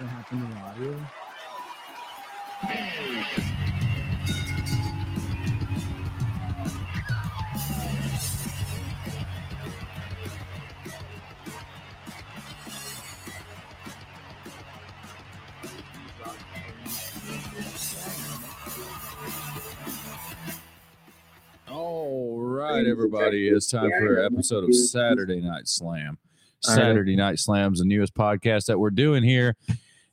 What happened to the audio? All right, everybody. It's time for an episode of Saturday Night Slam. Saturday Night Slam's the newest podcast that we're doing here.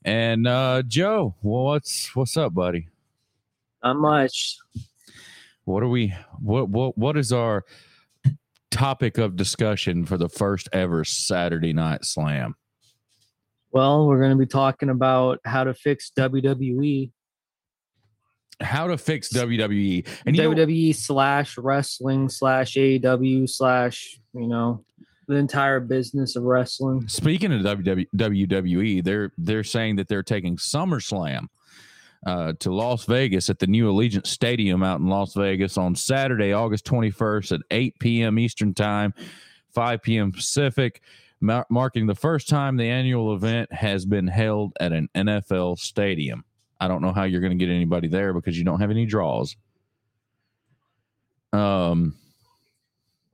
And uh Joe, well, what's what's up, buddy? Not much. What are we what what what is our topic of discussion for the first ever Saturday Night Slam? Well, we're going to be talking about how to fix WWE, How to fix WWE. And you know- WWE slash wrestling slash AEW slash, you know, the entire business of wrestling. Speaking of WWE, they're they're saying that they're taking SummerSlam uh, to Las Vegas at the new Allegiant Stadium out in Las Vegas on Saturday, August 21st at 8 p.m. Eastern Time, 5 p.m. Pacific, mar- marking the first time the annual event has been held at an NFL stadium. I don't know how you're going to get anybody there because you don't have any draws. Um,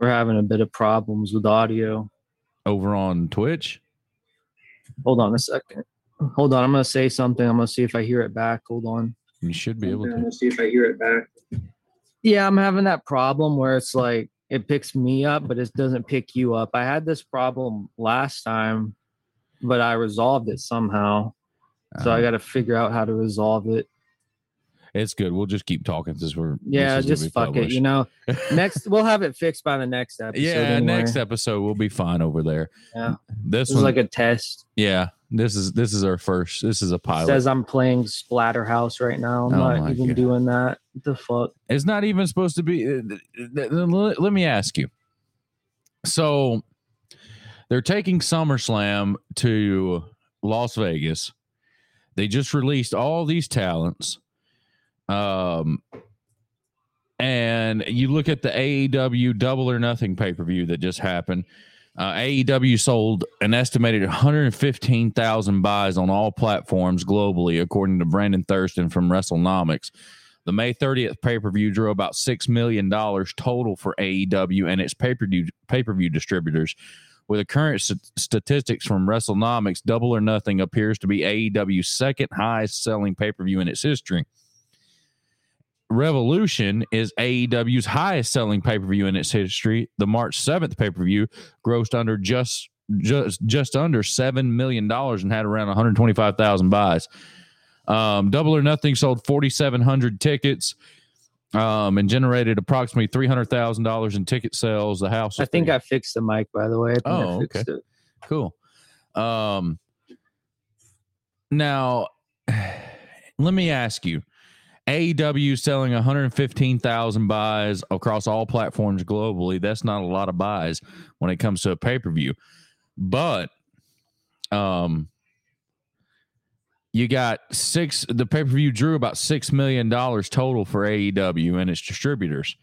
We're having a bit of problems with audio. over on Twitch. Hold on a second. Hold on. I'm going to say something. I'm going to see if I hear it back. Hold on. You should be able I'm to. see if I hear it back. Yeah, I'm having that problem where it's like it picks me up, but it doesn't pick you up. I had this problem last time, but I resolved it somehow. So I Uh, got to figure out how to resolve it. It's good. We'll just keep talking since we're Yeah, just fuck it. You know, next we'll have it fixed by the next episode. yeah, anyway. next episode we'll be fine over there. Yeah. This, This is like a test. yeah, this is this is our first. This is a pilot. Says I'm playing Splatterhouse right now. I'm Oh not even God. doing that. What the fuck? it's not even supposed to be. uh, let me ask you. So, they're taking SummerSlam to Las Vegas. They just released all these talents. Um, and you look at the AEW Double or Nothing pay per view that just happened. Uh, AEW sold an estimated 115,000 buys on all platforms globally, according to Brandon Thurston from WrestleNomics. The May 30th pay per view drew about $6 million total for AEW and its pay per view distributors. With the current st- statistics from WrestleNomics, Double or Nothing appears to be AEW's second highest selling pay per view in its history. Revolution is AEW's highest selling pay per view in its history. The March 7th pay per view grossed under just just just under seven million dollars and had around 125,000 buys. Um, Double or Nothing sold 4,700 tickets um, and generated approximately $300,000 in ticket sales. The house, I think I fixed the mic, by the way. I think Oh, I fixed it. cool. Um, now, let me ask you AEW selling 115,000 buys across all platforms globally. That's not a lot of buys when it comes to a pay per view. But, um, you got six, the pay per view drew about $6 million total for AEW and its distributors.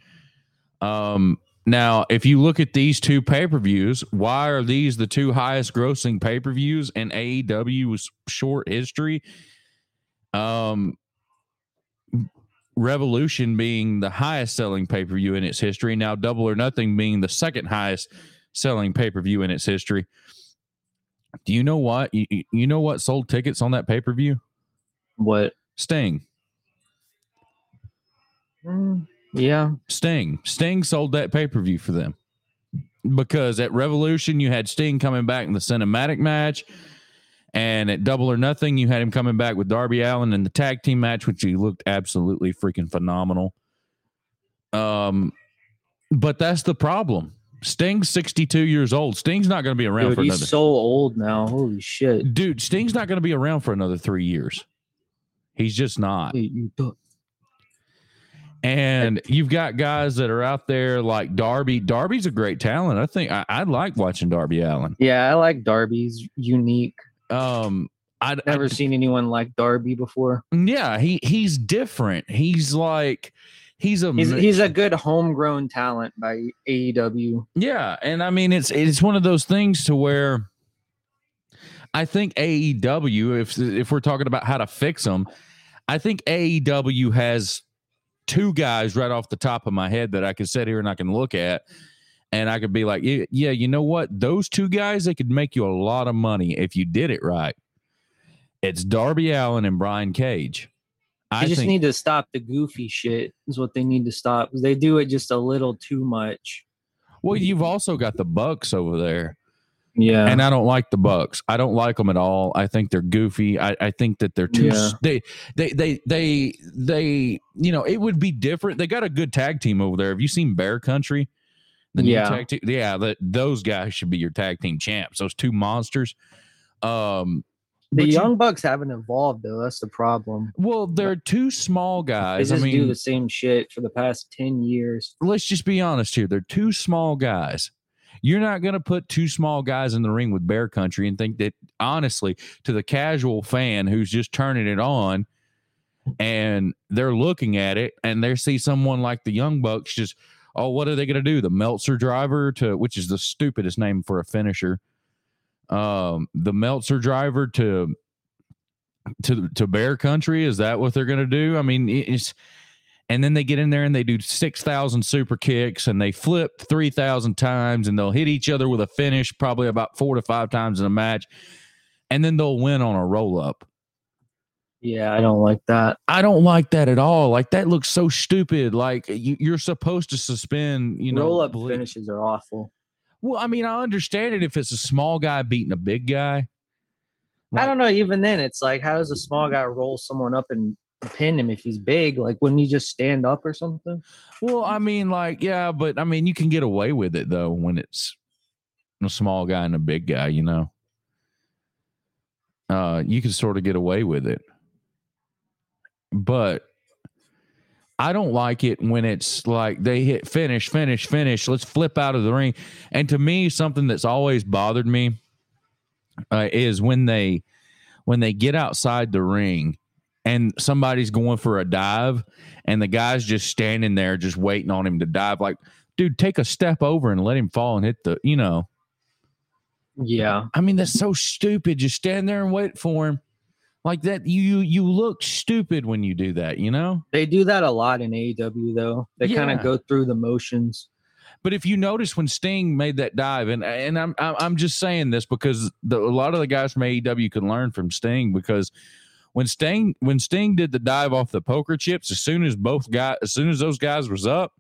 Um, now, if you look at these two pay per views, why are these the two highest grossing pay per views in AEW's short history? Um, Revolution being the highest selling pay per view in its history. Now, Double or Nothing being the second highest selling pay per view in its history. Do you know what? You, you- know what sold tickets on that pay per view? What? Sting. Mm, yeah. Sting. Sting sold that pay per view for them because at Revolution you had Sting coming back in the cinematic match, and at Double or Nothing you had him coming back with Darby Allin in the tag team match, which he looked absolutely freaking phenomenal. Um, but that's the problem. Sting's sixty two years old. Sting's not going to be around Dude, for he's another. so old now. Holy shit. Dude, Sting's not going to be around for another three years. He's just not. You- you do- And you've got guys that are out there like Darby. Darby's a great talent. I think I, I like watching Darby Allin. Yeah, I like Darby's unique. Um, I Never seen anyone like Darby before. yeah, he he's different. He's like he's a He's he's a good homegrown talent by AEW. yeah, and I mean it's it's one of those things to where I think AEW, if if we're talking about how to fix them, I think AEW has two guys right off the top of my head that I can sit here and I can look at, and I could be like, yeah, you know what? Those two guys, they could make you a lot of money if you did it right. It's Darby Allin and Brian Cage. I just think, need to stop the goofy shit. Is what they need to stop. They do it just a little too much. Well, you've also got the Bucks over there. Yeah. And I don't like the Bucks. I don't like them at all. I think they're goofy. I, I think that they're too yeah. they, they they they they you know, it would be different. They got a good tag team over there. Have you seen Bear Country? The yeah. tag team? Yeah, that those guys should be your tag team champs. Those two monsters. Um the Young you, Bucks haven't evolved though. That's the problem. Well, they're two small guys. They just I mean, do the same shit for the past ten years. Let's just be honest here. They're two small guys. You're not going to put two small guys in the ring with Bear Country and think that, honestly, to the casual fan who's just turning it on and they're looking at it and they see someone like the Young Bucks just, oh, what are they going to do? The Meltzer driver to, which is the stupidest name for a finisher. Um, the Meltzer driver to, to, to Bear Country. Is that what they're going to do? I mean, it's, and then they get in there and they do 6,000 super kicks and they flip 3,000 times and they'll hit each other with a finish probably about four to five times in a match. And then they'll win on a roll up. Yeah, I don't like that. I don't like that at all. Like that looks so stupid. Like you, are supposed to suspend, you know, roll up finishes are awful. Well, I mean, I understand it if it's a small guy beating a big guy. Like, I don't know. Even then, it's like, how does a small guy roll someone up and pin him if he's big. Like, wouldn't he just stand up or something? Well, I mean, like, yeah, but I mean, you can get away with it though when it's a small guy and a big guy, you know. Uh, you can sort of get away with it. But I don't like it when it's like they hit finish, finish, finish. Let's flip out of the ring. And to me, something that's always bothered me uh, is when they when they get outside the ring and somebody's going for a dive and the guy's just standing there just waiting on him to dive like dude take a step over and let him fall and hit the you know yeah i mean that's so stupid just stand there and wait for him like that you you look stupid when you do that you know they do that a lot in aew though they yeah. kind of go through the motions but if you notice when Sting made that dive, and and I'm I'm just saying this because the, a lot of the guys from AEW can learn from Sting because when Sting when Sting did the dive off the poker chips, as soon as both guys as soon as those guys was up,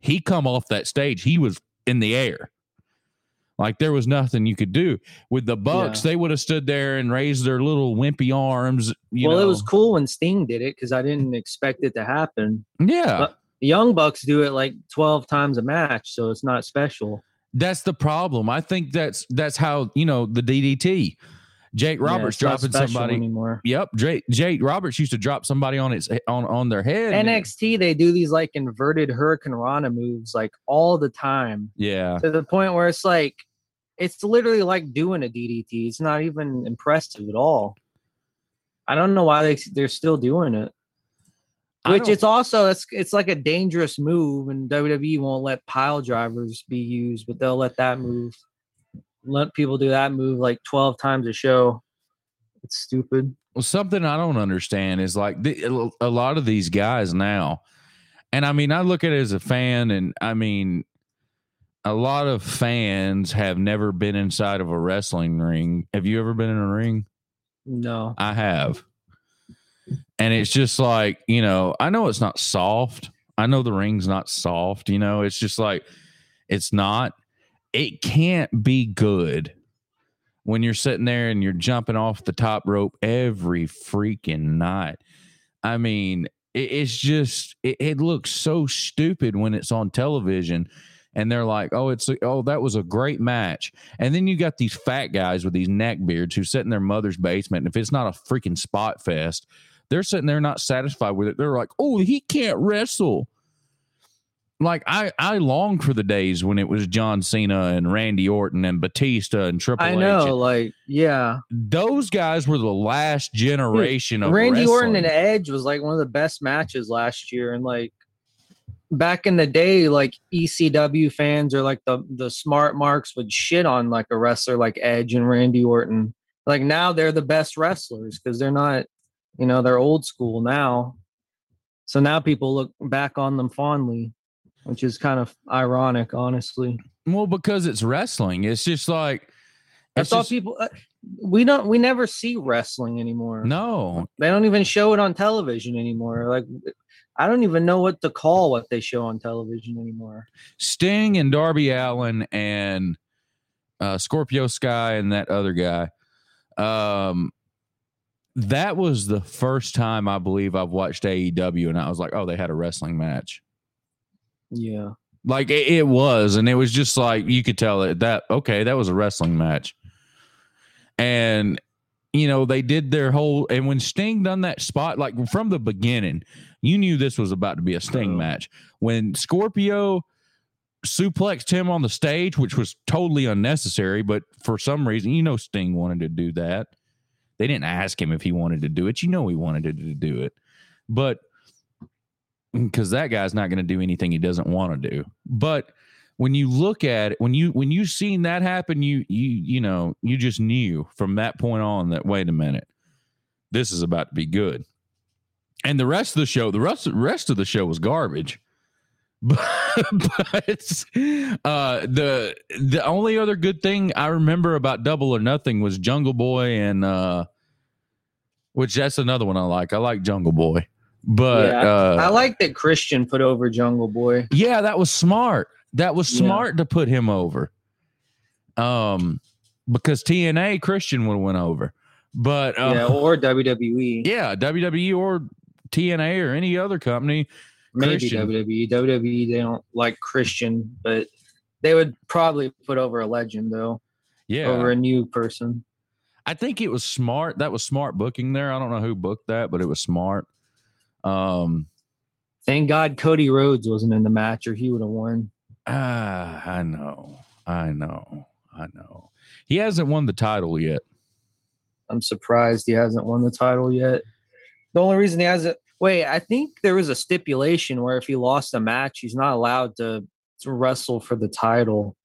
he come off that stage. He was in the air. Like there was nothing you could do with the Bucks. Yeah. They would have stood there and raised their little wimpy arms. well, know. it was cool when Sting did it because I didn't expect it to happen. Yeah, but Young Bucks do it like twelve times a match, so it's not special. That's the problem. I think that's that's how you know the DDT. Jake Roberts yeah, dropping somebody anymore. Yep, Jake Jake Roberts used to drop somebody on its on on their head. NXT they do these like inverted hurricanrana moves like all the time. Yeah, to the point where it's like it's literally like doing a DDT. It's not even impressive at all. I don't know why they they're still doing it. Which it's also it's it's like a dangerous move, and WWE won't let pile drivers be used, but they'll let that move let people do that move like 12 times a show. It's stupid. Well, something I don't understand is like the, a lot of these guys now, and I mean, I look at it as a fan, and I mean, a lot of fans have never been inside of a wrestling ring. Have you ever been in a ring? No, I have. And it's just like, you know, I know it's not soft. I know the ring's not soft, you know, it's just like, it's not it can't be good when you're sitting there and you're jumping off the top rope every freaking night. I mean, it, it's just it, it, looks so stupid when it's on television and they're like, "Oh, it's oh that was a great match." And then you got these fat guys with these neck beards who sit in their mother's basement and if it's not a freaking spot fest, they're sitting there not satisfied with it. They're like, "Oh, he can't wrestle." like I I long for the days when it was John Cena and Randy Orton and Batista and Triple I H. know, like yeah, those guys were the last hmm. generation Dude, of Randy wrestling. Orton and Edge was like one of the best matches last year, and like back in the day, like ECW fans or like the the smart marks would shit on like a wrestler like Edge and Randy Orton. like now they're the best wrestlers because they're not, you know, they're old school now. So now people look back on them fondly, which is kind of ironic, honestly. Well, because it's wrestling. It's just like it's all just- people. Uh, we don't. We never see wrestling anymore. No, They don't even show it on television anymore. Like, I don't even know what to call what they show on television anymore. Sting and Darby Allin and uh, Scorpio Sky and that other guy. Um, that was the first time I believe I've watched AEW, and I was like, oh, they had a wrestling match. Yeah. Like it, it was, and it was just like you could tell it that okay, that was a wrestling match. And you know, they did their whole and when Sting done that spot, like from the beginning, you knew this was about to be a Sting Oh. match. When Scorpio suplexed him on the stage, which was totally unnecessary, but for some reason, you know Sting wanted to do that. They didn't ask him if he wanted to do it. You know he wanted to do it. But because that guy's not going to do anything he doesn't want to do. But when you look at it, when you when you seen that happen, you you you know you just knew from that point on that wait a minute, this is about to be good. And the rest of the show, the rest rest of the show was garbage. But, but uh, the the only other good thing I remember about Double or Nothing was Jungle Boy and uh, which that's another one I like. I like Jungle Boy, but Yeah, uh, I like that Christian put over Jungle Boy. yeah, that was smart. That was Yeah. smart to put him over. Um, because TNA Christian would have went over, but uh, yeah, or WWE. yeah, WWE or TNA or any other company. Maybe Christian. WWE. WWE, they don't like Christian, but they would probably put over a legend though, Yeah, over a new person. I think it was smart. That was smart booking there. I don't know who booked that, but it was smart. Um, Thank God Cody Rhodes wasn't in the match, or he would have won. Ah, I know, I know, I know. He hasn't won the title yet. I'm surprised he hasn't won the title yet. The only reason he hasn't wait, I think there was a stipulation where if he lost a match, he's not allowed to, to wrestle for the title.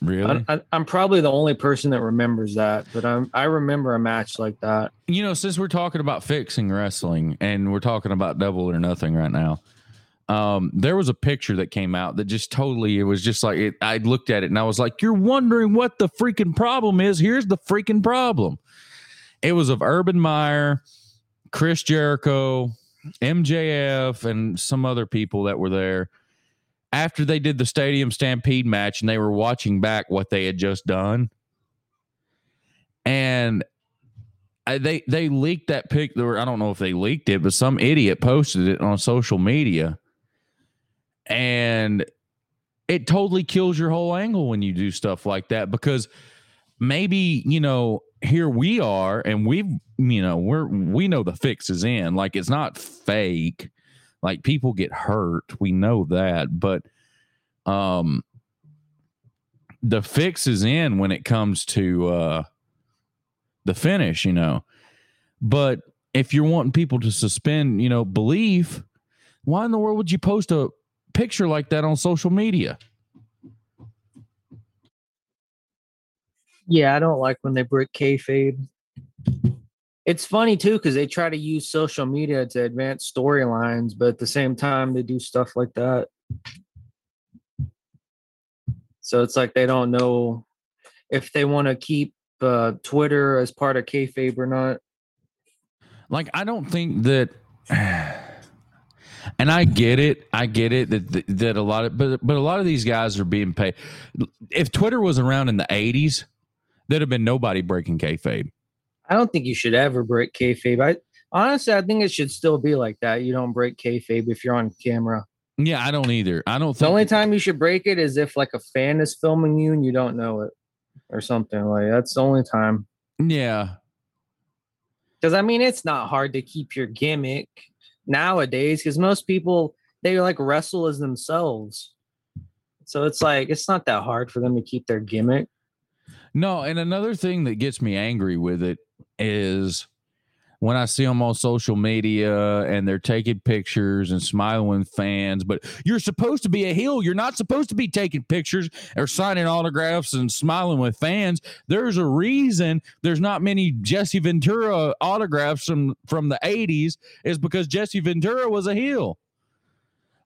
Really? I, I'm probably the only person that remembers that, but I'm I remember a match like that. you know, since we're talking about fixing wrestling and we're talking about double or nothing right now, um, there was a picture that came out that just totally, it was just like, it, I looked at it and I was like, you're wondering what the freaking problem is. Here's the freaking problem. It was of Urban Meyer, Chris Jericho, MJF, and some other people that were there after they did the Stadium Stampede match and they were watching back what they had just done. And they they leaked that pic. I don't know if they leaked it, but some idiot posted it on social media, and it totally kills your whole angle when you do stuff like that because maybe you know here we are and we've you know we're we know the fix is in. Like it's not fake. Like people get hurt. We know that. But um the fix is in when it comes to uh the finish, you know. But if you're wanting people to suspend, you know, belief, why in the world would you post a picture like that on social media? Yeah, I don't like when they break kayfabe. It's funny too because they try to use social media to advance storylines, but at the same time they do stuff like that. So it's like they don't know if they want to keep uh, Twitter as part of kayfabe or not. Like, I don't think that. And I get it. I get it that that, a lot of but but a lot of these guys are being paid. If Twitter was around in the '80s, there'd have been nobody breaking kayfabe. I don't think you should ever break kayfabe. I honestly, I think it should still be like that. You don't break kayfabe if you're on camera. Yeah, I don't either. I don't The only time you should break it is if like a fan is filming you and you don't know it or something like that's the only time. Yeah, Because I mean, it's not hard to keep your gimmick nowadays because most people they like wrestle as themselves. So it's like it's not that hard for them to keep their gimmick. No, and another thing that gets me angry with it is when I see them on social media and they're taking pictures and smiling with fans, but you're supposed to be a heel. You're not supposed to be taking pictures or signing autographs and smiling with fans. There's a reason there's not many Jesse Ventura autographs from from the 80s is because Jesse Ventura was a heel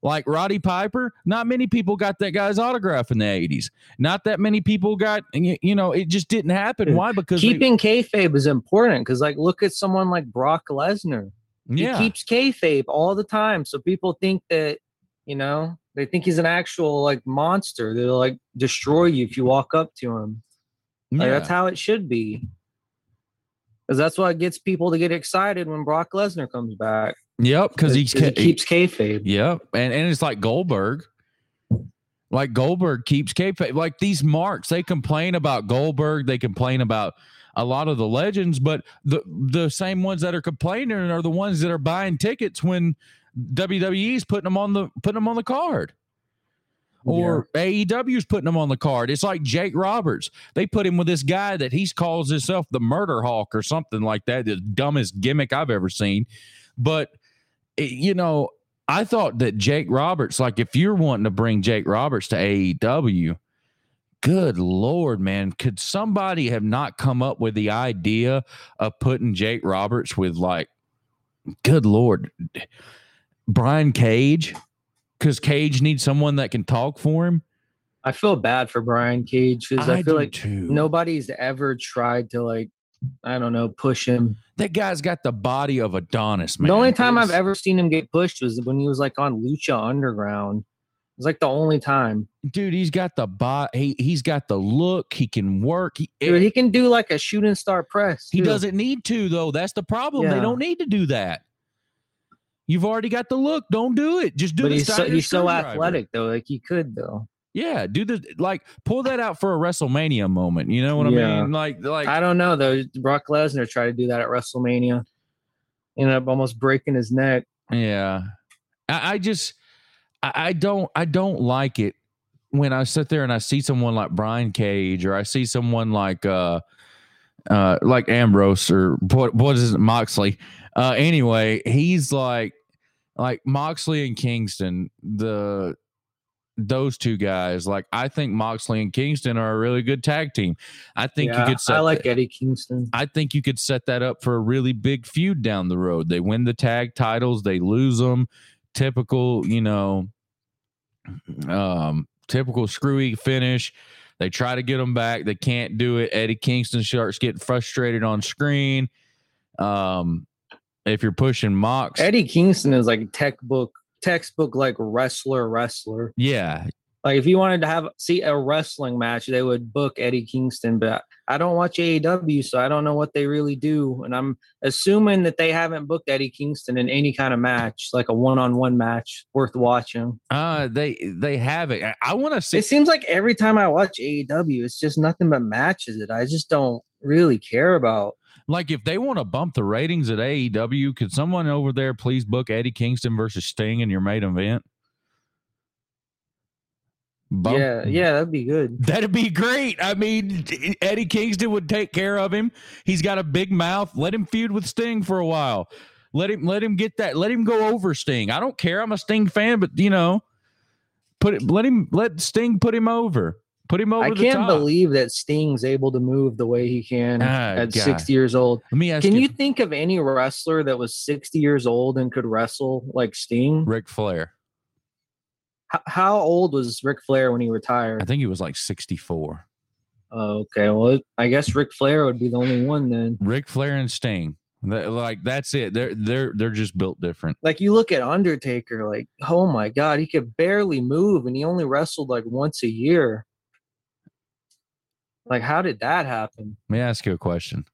like Roddy Piper, not many people got that guy's autograph in the 80s. Not that many people got, you know, it just didn't happen. Why? Because keeping they, kayfabe is important because, like, look at someone like Brock Lesnar. Yeah. He keeps kayfabe all the time. So people think that, you know, they think he's an actual, like, monster. They'll, like, destroy you if you walk up to him. Like, yeah. that's how it should be. Because that's what gets people to get excited when Brock Lesnar comes back. Yep, because he, he keeps kayfabe. Yep, and and it's like Goldberg. Like Goldberg keeps kayfabe. Like these marks, they complain about Goldberg. They complain about a lot of the legends, but the the same ones that are complaining are the ones that are buying tickets when WWE's putting them on the putting them on the card. Or yeah. AEW's putting them on the card. It's like Jake Roberts. They put him with this guy that he calls himself the Murder Hawk or something like that. The dumbest gimmick I've ever seen. But Eh, you know, I thought that Jake Roberts, like if you're wanting to bring Jake Roberts to AEW, good lord, man, could somebody have not come up with the idea of putting Jake Roberts with like, good lord, Brian Cage? Because Cage needs someone that can talk for him. I feel bad for Brian Cage because I, I, feel like too. nobody's ever tried to like I don't know, push him. That guy's got the body of Adonis, man. The only time I've ever seen him get pushed was when he was like on Lucha Underground. It's like the only time. Dude, he's got the body. He, he's got the look. He can work. He, Dude, he can do like a shooting star press. Too. He doesn't need to, though. That's the problem. Yeah. They don't need to do that. You've already got the look. Don't do it. Just do but the he's so, he's so athletic, though. Like he could, though. Yeah, do the like pull that out for a WrestleMania moment. You know what yeah. I mean? Like, like I don't know though. Brock Lesnar tried to do that at WrestleMania, ended up almost breaking his neck. Yeah, I, I just I, I don't I don't like it when I sit there and I see someone like Brian Cage or I see someone like uh uh like Ambrose or what what is it Moxley. Uh anyway, he's like like Moxley and Kingston, the those two guys. Like I think Moxley and Kingston are a really good tag team. I think yeah, you could set I like Eddie Kingston. I think you could set that up for a really big feud down the road. They win the tag titles, they lose them. Typical, you know, um, typical screwy finish. They try to get them back. They can't do it. Eddie Kingston starts getting frustrated on screen. Um, if you're pushing Mox, Eddie Kingston is like textbook textbook like wrestler wrestler. Yeah. Like if you wanted to have see a wrestling match, they would book Eddie Kingston, but I don't watch AEW, so I don't know what they really do. And I'm assuming that they haven't booked Eddie Kingston in any kind of match, like a one-on-one match worth watching. Uh they they have it. I want to see. It seems like every time I watch AEW, it's just nothing but matches that I just don't really care about. Like if they want to bump the ratings at AEW, could someone over there please book Eddie Kingston versus Sting in your main event? Bump. Yeah, yeah, that'd be good. That'd be great. I mean, Eddie Kingston would take care of him. He's got a big mouth. Let him feud with Sting for a while. Let him let him get that. Let him go over Sting. I don't care. I'm a Sting fan, but you know, put it. Let him let Sting put him over. Put him over. I can't top. believe that Sting's able to move the way he can ah, at God. 60 years old. Let me ask can you, you think of any wrestler that was 60 years old and could wrestle like Sting? Ric Flair. How, how old was Ric Flair when he retired? I think he was like 64. Oh, okay. Well, I guess Ric Flair would be the only one then. Ric Flair and Sting. Like that's it. They're they're they're just built different. Like you look at Undertaker, like oh my god, he could barely move, and he only wrestled like once a year. Like, how did that happen? Let me ask you a question.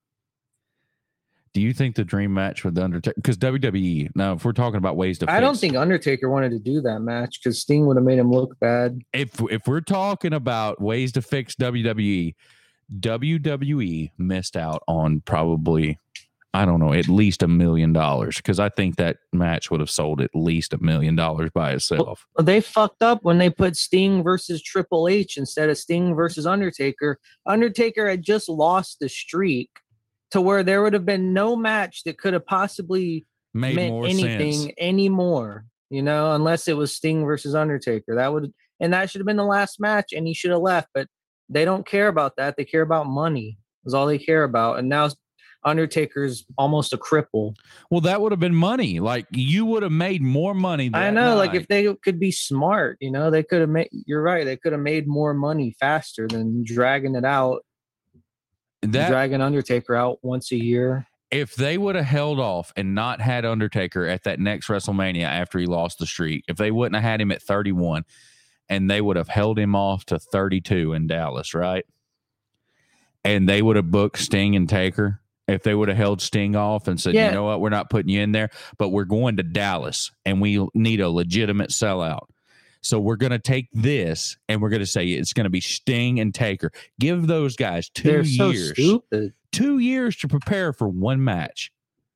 Do you think the dream match with the Undertaker? Because WWE. Now, if we're talking about ways to, I don't think Undertaker wanted to do that match because Sting would have made him look bad. If if we're talking about ways to fix WWE, WWE missed out on probably I don't know, at least a million dollars because I think that match would have sold at least a million dollars by itself. Well, they fucked up when they put Sting versus Triple H instead of Sting versus Undertaker. Undertaker had just lost the streak to where there would have been no match that could have possibly Made meant more anything sense. anymore. You know, unless it was Sting versus Undertaker, that would and that should have been the last match, and he should have left. But they don't care about that. They care about money. Is all they care about. And now Undertaker's almost a cripple. Well, that would have been money. Like you would have made more money. I know, like if they could be smart, you know, they could have made. You're right. They could have made more money faster than dragging it out, that dragging Undertaker out once a year. if they would have held off and not had Undertaker at that next WrestleMania after he lost the streak, if they wouldn't have had him at 31 and they would have held him off to 32 in Dallas, right? And they would have booked Sting and Taker. If they would have held Sting off and said, Yeah. you know what, we're not putting you in there, but we're going to Dallas and we need a legitimate sellout. So we're going to take this and we're going to say it's going to be Sting and Taker. Give those guys 2 They're so years. stupid. Two years to prepare for one match.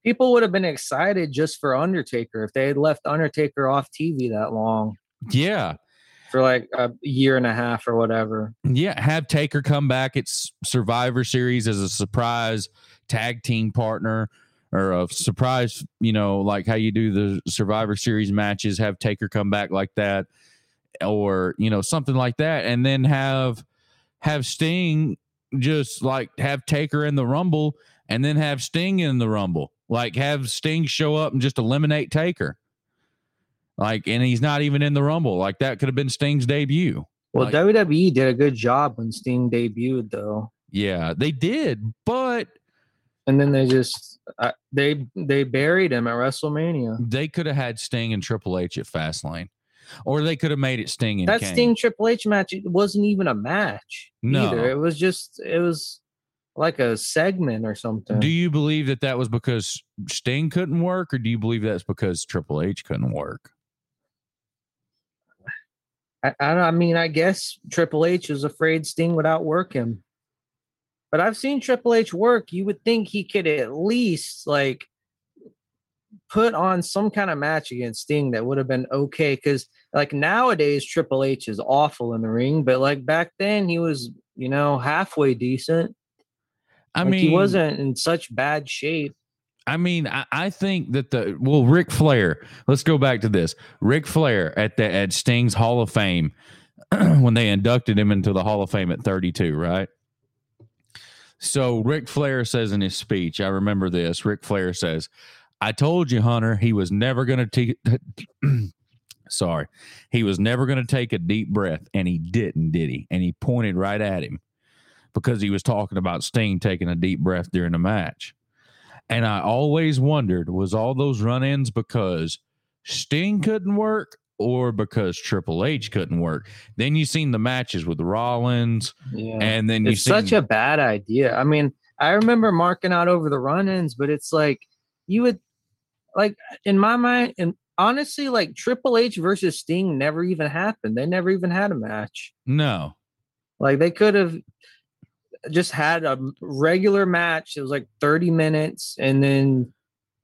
People would have been excited just for Undertaker if they had left Undertaker off TV that long Yeah. for like a year and a half or whatever. Yeah. Have Taker come back. It's Survivor Series as a surprise tag team partner or a surprise, you know, like how you do the Survivor Series matches, have Taker come back like that or, you know, something like that. And then have have Sting just like have Taker in the Rumble and then have Sting in the Rumble. Like have Sting show up and just eliminate Taker. Like, and he's not even in the Rumble. Like that could have been Sting's debut. Well, Like- WWE did a good job when Sting debuted, though, Yeah, they did, but and then they just uh, they they buried him at WrestleMania. they could have had Sting and Triple H at Fastlane, or they could have made it Sting and That Kane. Sting Triple H match it wasn't even a match No. either. It was just it was like a segment or something. Do you believe that that was because Sting couldn't work, or do you believe that's because Triple H couldn't work? I, I, I mean, I guess Triple H was afraid Sting would outwork him. But I've seen Triple H work. You would think he could at least like put on some kind of match against Sting that would have been okay. Because like nowadays, Triple H is awful in the ring, but like back then, he was you know halfway decent. I Like, mean, he wasn't in such bad shape. I mean, I, I think that the well, Ric Flair. Let's go back to this. Ric Flair at the at Sting's Hall of Fame when they inducted him into the Hall of Fame at 32, right? So Ric Flair says in his speech, I remember this. Ric Flair says, "I told you, Hunter, he was never going to take." Sorry, he was never going to take a deep breath, and he didn't, did he? And he pointed right at him because he was talking about Sting taking a deep breath during the match. And I always wondered was all those run ins because Sting couldn't work or because Triple H couldn't work? Then you seen the matches with Rollins, Yeah. and then you it's seen, such a bad idea. I mean, I remember marking out over the run-ins, but it's like you would like in my mind, and honestly, like Triple H versus Sting never even happened. They never even had a match. no. Like they could have just had a regular match. It was like 30 minutes, and then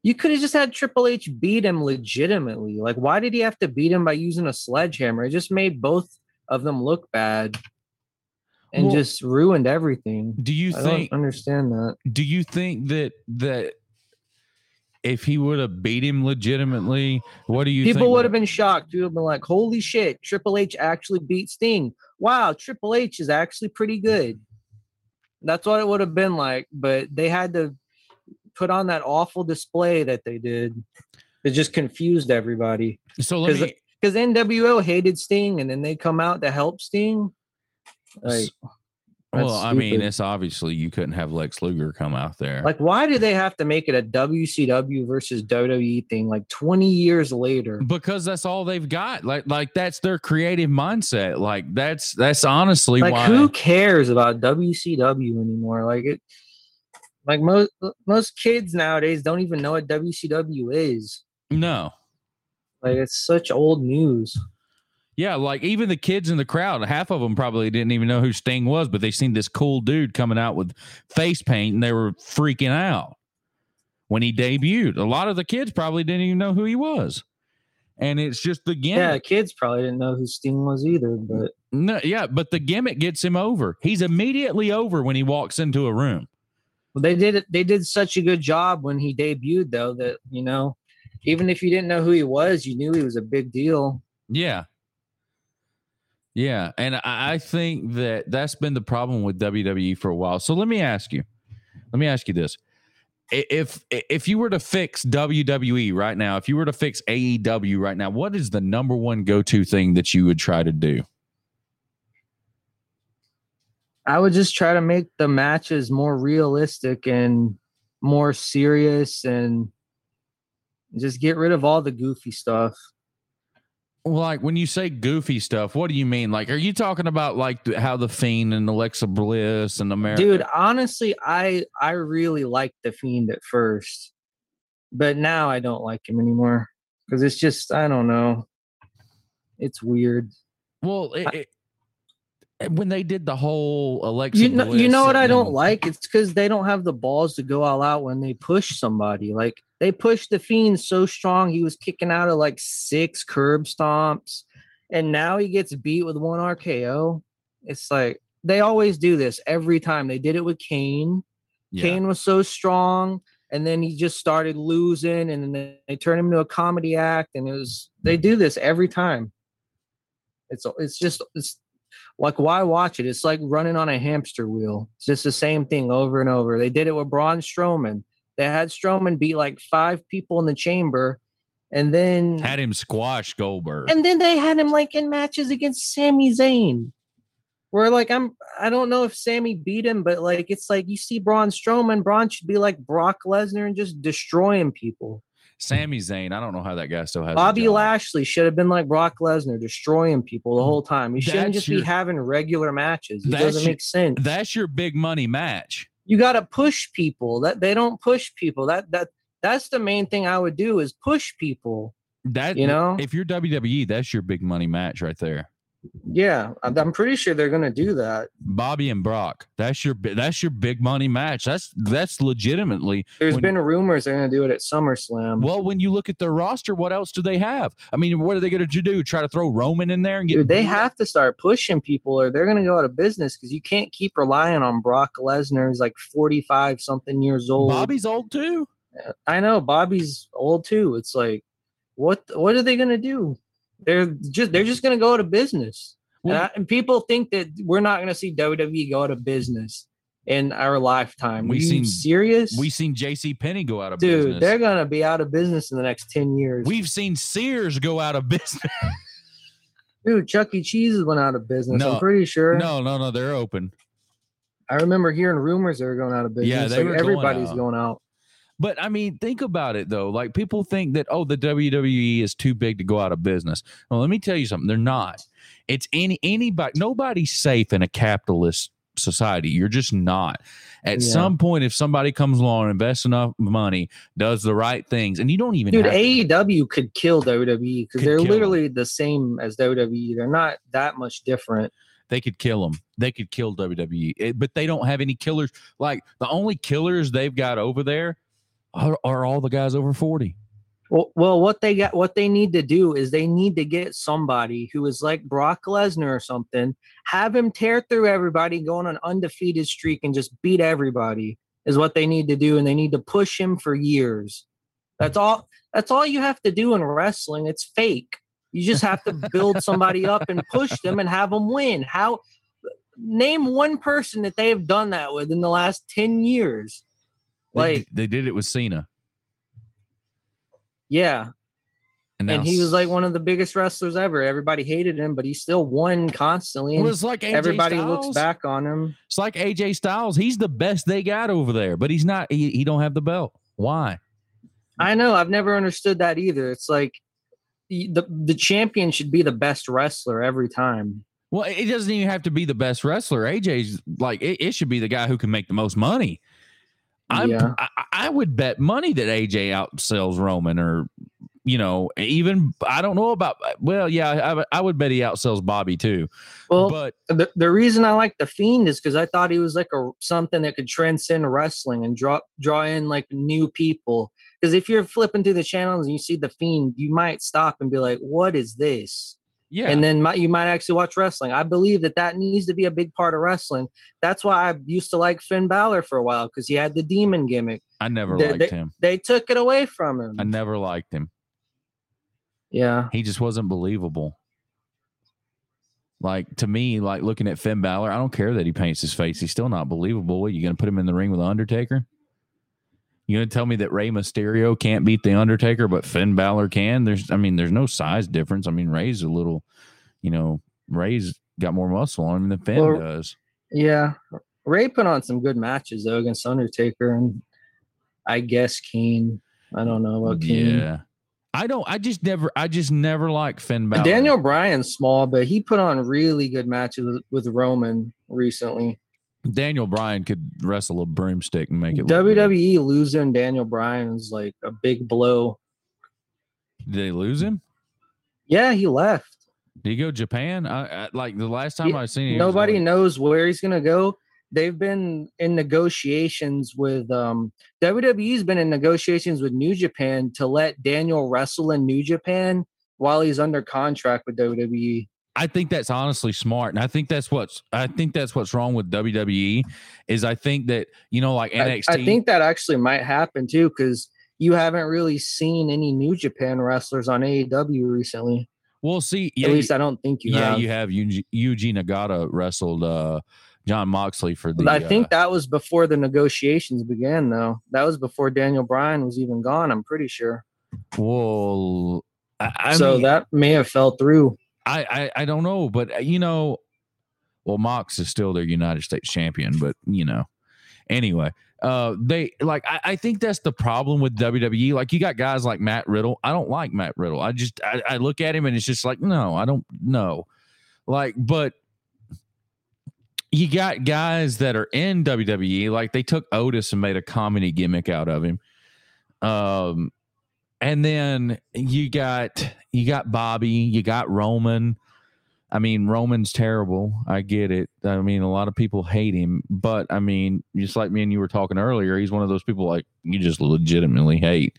you could have just had Triple H beat him legitimately. Like, why did he have to beat him by using a sledgehammer? It just made both of them look bad and Well, just ruined everything. Do you I think don't understand that. do you think that that if he would have beat him legitimately, what do you People would have been shocked. People would have been like, holy shit, Triple H actually beat Sting. Wow, Triple H is actually pretty good. That's what it would have been like. But they had to put on that awful display that they did. It just confused everybody. so let 'cause me Because NWO hated Sting and then they come out to help Sting. Like, well, that's I mean, it's obviously you couldn't have Lex Luger come out there. like, why do they have to make it a WCW versus WWE thing like 20 years later? because that's all they've got. Like like that's their creative mindset. Like that's that's honestly like why who cares about WCW anymore? Like it like most most kids nowadays don't even know what WCW is. no. Like it's such old news. Yeah, like even the kids in the crowd, half of them probably didn't even know who Sting was, but they seen this cool dude coming out with face paint and they were freaking out when he debuted. A lot of the kids probably didn't even know who he was. And it's just the gimmick. Yeah, kids probably didn't know who Sting was either, but No, yeah, but the gimmick gets him over. He's immediately over when he walks into a room. Well, they did. They did such a good job when he debuted, though, that you know, even if you didn't know who he was, you knew he was a big deal. Yeah. Yeah. And I, I think that that's been the problem with WWE for a while. So let me ask you, let me ask you this. If if you were to fix WWE right now, if you were to fix AEW right now, what is the number one go to thing that you would try to do? I would just try to make the matches more realistic and more serious, and just get rid of all the goofy stuff. Like when you say goofy stuff, what do you mean? Like, are you talking about like how the Fiend and Alexa Bliss and America? Dude, honestly, I I really liked the Fiend at first, but now I don't like him anymore because it's just I don't know. It's weird. Well, it, it, when they did the whole election. You know, you know what I don't like? It's because they don't have the balls to go all out when they push somebody. Like they pushed the Fiend so strong, he was kicking out of like six curb stomps, and now he gets beat with one RKO. It's like they always do this every time. They did it with Kane. Yeah. Kane was so strong, and then he just started losing, and then they, turned him into a comedy act, and it was they do this every time. It's it's just it's like why watch it? It's like running on a hamster wheel. It's just the same thing over and over. They did it with Braun Strowman. They had Strowman beat like five people in the chamber, and then had him squash Goldberg. and then they had him like in matches against Sami Zayn. Where like I'm I don't know if Sami beat him, but like it's like you see Braun Strowman, Braun should be like Brock Lesnar and just destroying people. Sami Zayn, I don't know how that guy still has. Bobby. Lashley should have been like Brock Lesnar, destroying people the whole mm. time. He shouldn't just your- be having regular matches. It doesn't your- make sense. That's your big money match. you got to push people. That they don't push people. That that that's the main thing I would do is push people. That You know? if you're WWE, that's your big money match right there. Yeah, I'm pretty sure they're gonna do that. Bobby and Brock. That's your that's your big money match. That's that's legitimately. There's When- been rumors they're gonna do it at SummerSlam. Well, when you look at their roster, what else do they have? I mean, what are they going to do? Try to throw Roman in there and get? Dude, they have to start pushing people or they're going to go out of business because you can't keep relying on Brock Lesnar. He's like 45 something years old. Bobby's old too. I know Bobby's old too. It's like, what what are they going to do? They're just they're just going to go out of business. And, I, and people think that we're not going to see WWE go out of business in our lifetime. We seen- serious? we seen J.C. Penney go out of Dude, business. Dude, they're going to be out of business in the next 10 years. We've seen Sears go out of business. Dude, Chuck E. Cheese went out of business. No, I'm pretty sure. no, no, no, they're open. I remember hearing rumors they were going out of business. Yeah, they Like, were going everybody's out. going out. But I mean, think about it though. Like people think that oh, the WWE is too big to go out of business. Well, let me tell you something. They're not. It's any anybody. Nobody's safe in a capitalist society. You're just not. At Yeah. some point, if somebody comes along, invests enough money, does the right things, and you don't even Dude, AEW could kill WWE because they're literally the same as WWE. They're not that much different. they could kill them. They could kill WWE, It- but they don't have any killers. Like the only killers they've got over there are, are all the guys over forty. Well, well, what they got, what they need to do is they need to get somebody who is like Brock Lesnar or something, have him tear through everybody, go on an undefeated streak, and just beat everybody. Is what they need to do, and they need to push him for years. That's all. That's all you have to do in wrestling. It's fake. You just have to build somebody up and push them and have them win. How? Name one person that they have done that with in the last ten years. They, Like, they did it with Cena, yeah, and, and he was like one of the biggest wrestlers ever. Everybody hated him, but he still won constantly. It was like AJ everybody Styles. looks back on him. It's like AJ Styles. He's the best they got over there, but he's not. He, he don't have the belt. Why? I know. I've never understood that either. It's like the the, the champion should be the best wrestler every time. Well, it doesn't even have to be the best wrestler. AJ's like it, it should be the guy who can make the most money. I'm, Yeah. I, I would bet money that AJ outsells Roman, or you know, even I don't know about. Well, yeah, I, would- I would bet he outsells Bobby too. Well, but the, the reason I like the Fiend is because I thought he was like a something that could transcend wrestling and draw draw in like new people. Because if you're flipping through the channels and you see the Fiend, you might stop and be like, "What is this?" Yeah. and then might, you might actually watch wrestling. I believe that that needs to be a big part of wrestling. That's why I used to like Finn Balor for a while because he had the demon gimmick. I never they- liked him. They took it away from him. I never liked him. yeah, He just wasn't believable. Like to me, like looking at Finn Balor, I don't care that he paints his face. He's still not believable. What, are you gonna put him in the ring with the Undertaker? You gonna tell me that Rey Mysterio can't beat the Undertaker, but Finn Balor can? There's, I mean, there's no size difference. I mean, Rey's a little, you know, Rey's got more muscle on him than Finn Well, does. yeah. Rey put on some good matches though against Undertaker and I guess Kane. I don't know about Kane. Yeah, I don't. I just never. I just never like Finn Balor. Daniel Bryan's small, but he put on really good matches with, with Roman recently. Daniel Bryan could wrestle a broomstick and make it. WWE losing Daniel Bryan is like a big blow. Did they lose him? Yeah, he left. Did he go Japan? I, I like the last time Yeah, I seen him. Nobody like- knows where he's gonna go. They've been in negotiations with um WWE's been in negotiations with New Japan to let Daniel wrestle in New Japan while he's under contract with. WWE. I think that's honestly smart, and I think that's what's. I think that's what's wrong with WWE is I think that you know like NXT. I think that actually might happen too, because you haven't really seen any New Japan wrestlers on AEW recently. we'll see. Yeah, At least I don't think you yeah, have. you have Yuji, Yuji Nagata wrestled uh, Jon Moxley for the. I think uh, that was before the negotiations began, though. That was before Daniel Bryan was even gone. I'm pretty sure. well, I, I so mean, that may have fell through. I, I I don't know, but uh, you know, well, Mox is still their United States champion, but you know, anyway, uh, they like I, I think that's the problem with WWE. Like you got guys like Matt Riddle. I don't like Matt Riddle. I just I, I look at him and it's just like no, I don't know. Like, but you got guys that are in WWE. Like they took Otis and made a comedy gimmick out of him. Um, and then you got you got Bobby, you got Roman. I mean, Roman's terrible. I get it. I mean, a lot of people hate him, but I mean, just like me and you were talking earlier, he's one of those people like you just legitimately hate.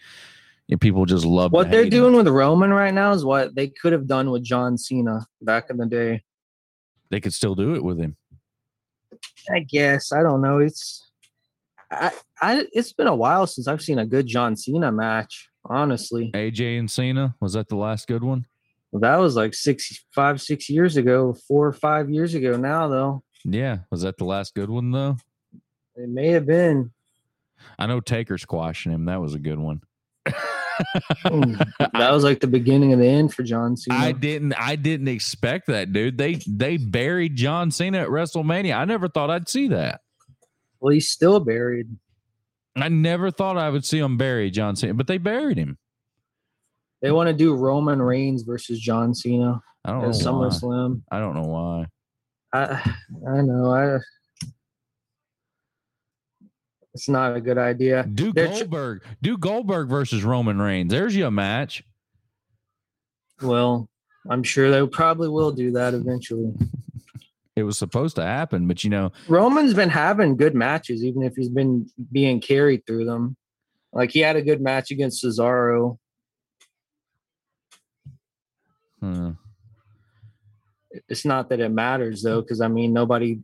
And people just love What they're hate him. doing with Roman right now is what they could have done with John Cena back in the day. They could still do it with him. I guess I don't know. It's I, I it's been a while since I've seen a good John Cena match. Honestly, AJ and Cena was that the last good one? Well, that was like six, five, six years ago, four or five years ago. Now though, Yeah, was that the last good one though? it may have been. I know Taker squashing him. That was a good one. That was like the beginning of the end for John Cena. I didn't I didn't expect that, dude. They they buried John Cena at WrestleMania. I never thought I'd see that. well, he's still buried. I never thought I would see them bury John Cena, but they buried him. They want to do Roman Reigns versus John Cena I don't at. SummerSlam. I don't know why. I I know I. It's not a good idea. Do They're tr- Goldberg. do Goldberg versus Roman Reigns. There's your match. Well, I'm sure they probably will do that eventually. It was supposed to happen, but you know, Roman's been having good matches, even if he's been being carried through them. Like he had a good match against Cesaro. hmm, It's not that it matters though, because I mean nobody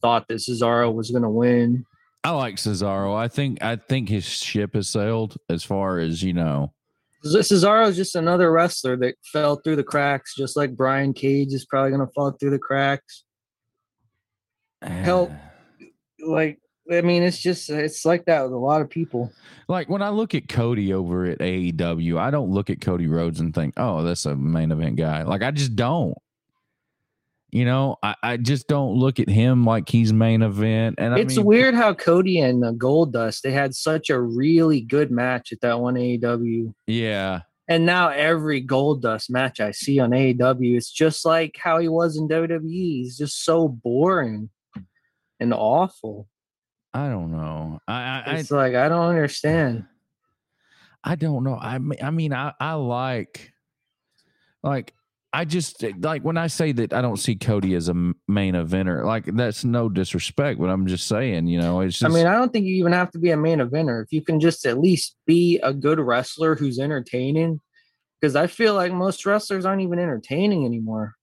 thought that Cesaro was going to win. I like Cesaro. I think I think his ship has sailed as far as you know. Cesaro is just another wrestler that fell through the cracks, just like Brian Cage is probably going to fall through the cracks. Help. Like, I mean, it's just it's like that with a lot of people. Like when I look at Cody over at AEW, I don't look at Cody Rhodes and think, "Oh, that's a main event guy." Like I just don't. You know, I, I just don't look at him like he's main event. And I it's mean, weird how Cody and uh, Goldust they had such a really good match at that one AEW, Yeah, and now every Goldust match I see on AEW, it's just like how he was in WWE. He's just so boring and awful. I don't know. I I, I It's like I don't understand. I don't know. I mean, I mean, I, I like, like, I just like when I say that I don't see Cody as a main eventer. Like that's no disrespect, but I'm just saying, you know, it's I mean, I don't think you even have to be a main eventer. If you can just at least be a good wrestler who's entertaining, because I feel like most wrestlers aren't even entertaining anymore.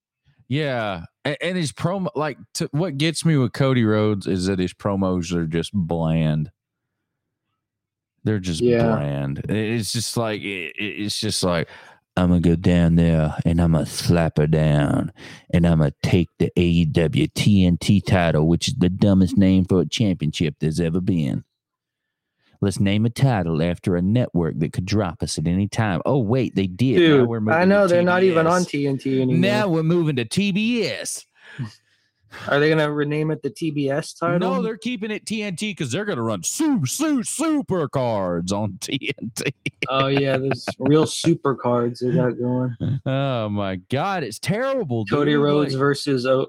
Yeah, and, and his promo, like, to, what gets me with Cody Rhodes is that his promos are just bland. They're just Yeah. bland. It's just like it- it's just like I'm gonna go down there and I'm gonna slap her down and I'm gonna take the AEW TNT title, which is the dumbest name for a championship there's ever been. Let's name a title after a network that could drop us at any time. Oh wait, they did. Dude, I know they're not even on TNT anymore. Now we're moving to TBS. Are they gonna rename it the TBS title? No, they're keeping it TNT because they're gonna run super, super, super cards on TNT. oh yeah, there's real super cards they got going. Oh my god, it's terrible. Cody dude. Rhodes Like, versus o-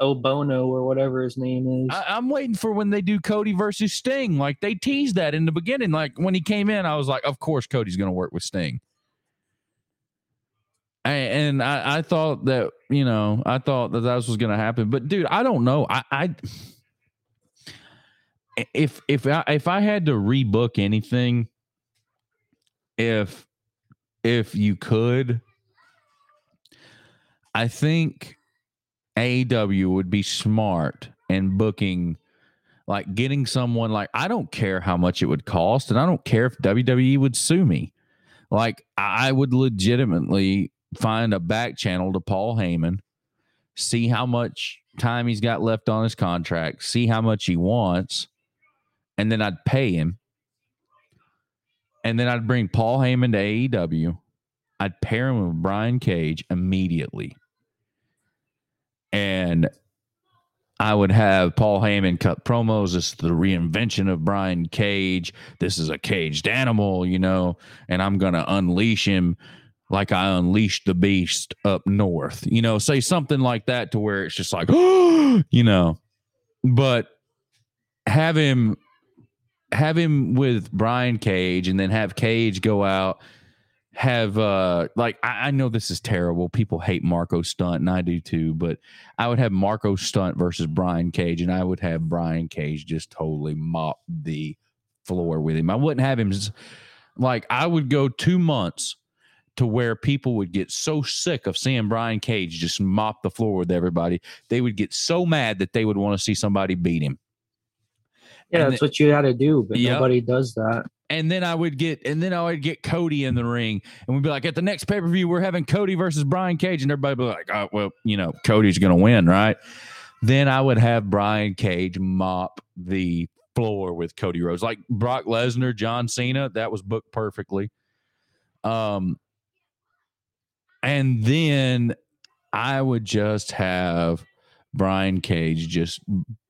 Obono or whatever his name is. I, I'm waiting for when they do Cody versus Sting. Like they teased that in the beginning. Like when he came in, I was like, of course Cody's gonna work with Sting. A- And I, I thought that you know I thought that that was going to happen, but dude, I don't know. I, I if if I if I had to rebook anything, if if you could, I think AEW would be smart in booking, like getting someone like I don't care how much it would cost, and I don't care if WWE would sue me. Like I would legitimately find a back channel to Paul Heyman, see how much time he's got left on his contract, see how much he wants, and then I'd pay him. And then I'd bring Paul Heyman to AEW. I'd pair him with Brian Cage immediately. And I would have Paul Heyman cut promos. This is the reinvention of Brian Cage. This is a caged animal, you know, and I'm going to unleash him like I unleashed the beast up north. You know, say something like that to where it's just like, you know, but have him have him with Brian Cage and then have Cage go out have uh like I, I know this is terrible. People hate Marco Stunt and I do too, but I would have Marco Stunt versus Brian Cage and I would have Brian Cage just totally mop the floor with him. I wouldn't have him like I would go 2 months to where people would get so sick of seeing Brian Cage just mop the floor with everybody. They would get so mad that they would want to see somebody beat him. yeah, and that's what you got to do, but Yep. nobody does that. and then I would get and then I would get Cody in the ring, and we'd be like, at the next pay per view, we're having Cody versus Brian Cage, and everybody would be like, oh well, you know, Cody's gonna win, right? Then I would have Brian Cage mop the floor with Cody Rhodes, like Brock Lesnar, John Cena. That was booked perfectly. Um, and then I would just have Brian Cage just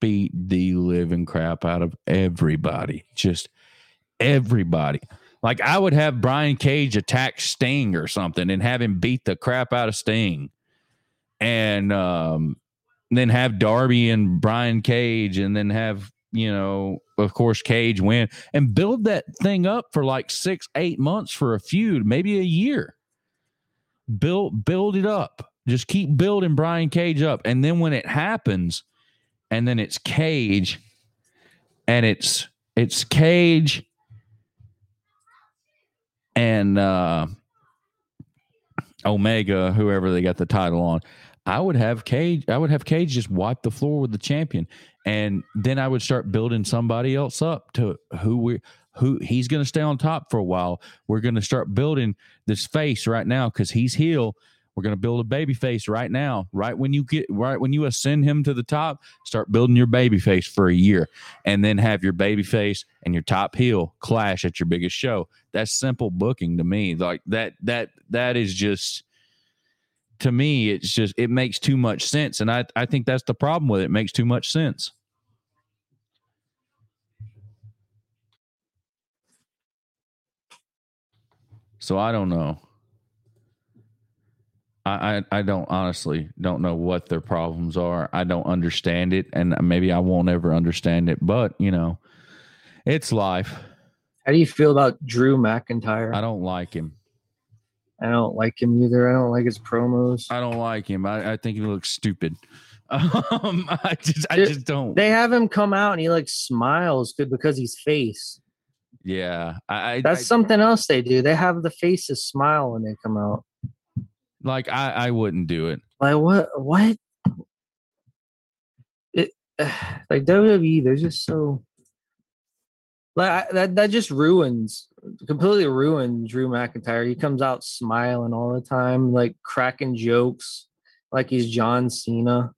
beat the living crap out of everybody, just everybody. Like I would have Brian Cage attack Sting or something and have him beat the crap out of Sting. And um then have Darby and Brian Cage and then have, you know, of course Cage win and build that thing up for like 6 8 months for a feud, maybe a year. Build build it up. Just keep building Brian Cage up and then when it happens and then it's Cage and it's it's Cage and uh Omega, whoever they got the title on, I would have Cage. I would have Cage just wipe the floor with the champion, and then I would start building somebody else up to who we who he's going to stay on top for a while. We're going to start building this face right now because he's heel. We're going to build a baby face right now. Right when you get right when you ascend him to the top, start building your baby face for a year, and then have your baby face and your top heel clash at your biggest show. That's simple booking to me. Like that that that is just to me it's just it makes too much sense and I I think that's the problem with it. It makes too much sense. So I don't know. I, I I don't honestly don't know what their problems are. I don't understand it, and maybe I won't ever understand it. But you know, it's life. How do you feel about Drew McIntyre? I don't like him. I don't like him either. I don't like his promos. I don't like him. I, I think he looks stupid. Um, I just I just don't. They have him come out and he like smiles good because he's face. Yeah, I, I That's I- something else they do. They have the faces smile when they come out. like I, I wouldn't do it. Like what? What? It like WWE. They're just so like I, that. That just ruins completely ruins Drew McIntyre. He comes out smiling all the time, like cracking jokes, like he's John Cena.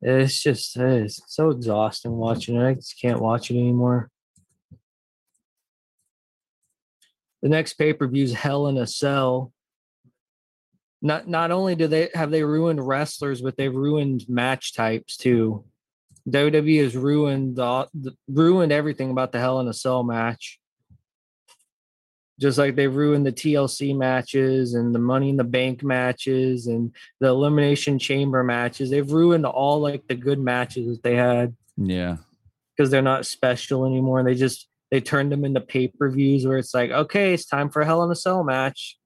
It's just it's so exhausting watching it. I just can't watch it anymore. The next pay per view is Hell in a Cell. Not not only do they have they ruined wrestlers, but they've ruined match types too. WWE has ruined the, the ruined everything about the Hell in a Cell match. Just like they ruined the TLC matches and the Money in the Bank matches and the Elimination Chamber matches. They've ruined all like the good matches that they had Yeah, because they're not special anymore. They just they turned them into pay per views where it's like, okay, it's time for a Hell in a Cell match.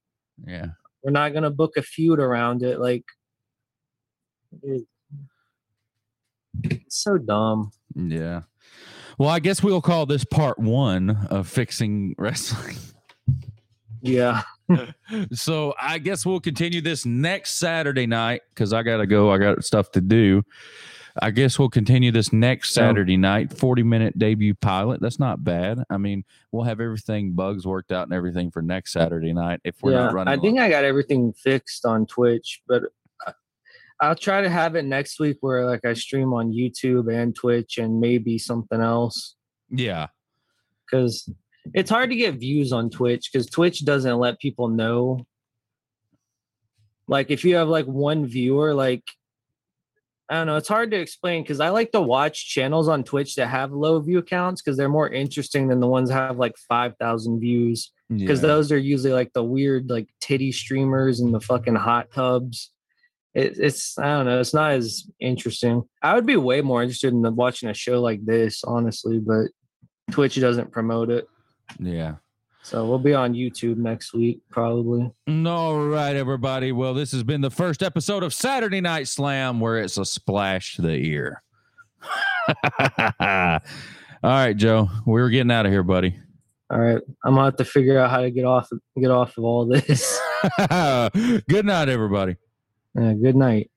yeah. We're not gonna book a feud around it. Like, it's so dumb. Yeah. Well, I guess we'll call this part one of fixing wrestling. Yeah, so I guess we'll continue this next Saturday night because I gotta go. I got stuff to do. I guess we'll continue this next. Saturday night, 40 minute debut pilot. That's not bad. I mean, we'll have everything bugs worked out and everything for next Saturday night if we're yeah. not running. I think long. I got everything fixed on Twitch, but uh, I'll try to have it next week where like I stream on YouTube and Twitch and maybe something else yeah. because it's hard to get views on Twitch because Twitch doesn't let people know. Like if you have like one viewer, like I don't know, it's hard to explain because I like to watch channels on Twitch that have low view counts because they're more interesting than the ones that have like five thousand views because yeah. those are usually like the weird like titty streamers and the fucking hot tubs. It, it's I don't know, it's not as interesting. I would be way more interested in watching a show like this, honestly, but Twitch doesn't promote it. yeah. So we'll be on YouTube next week, probably. All right, everybody. Well, this has been the first episode of Saturday Night Slam where it's a splash to the ear. All right, Joe. We're getting out of here, buddy. All right, I'm gonna have to figure out how to get off get off of all this. Good night, everybody. Yeah, good night.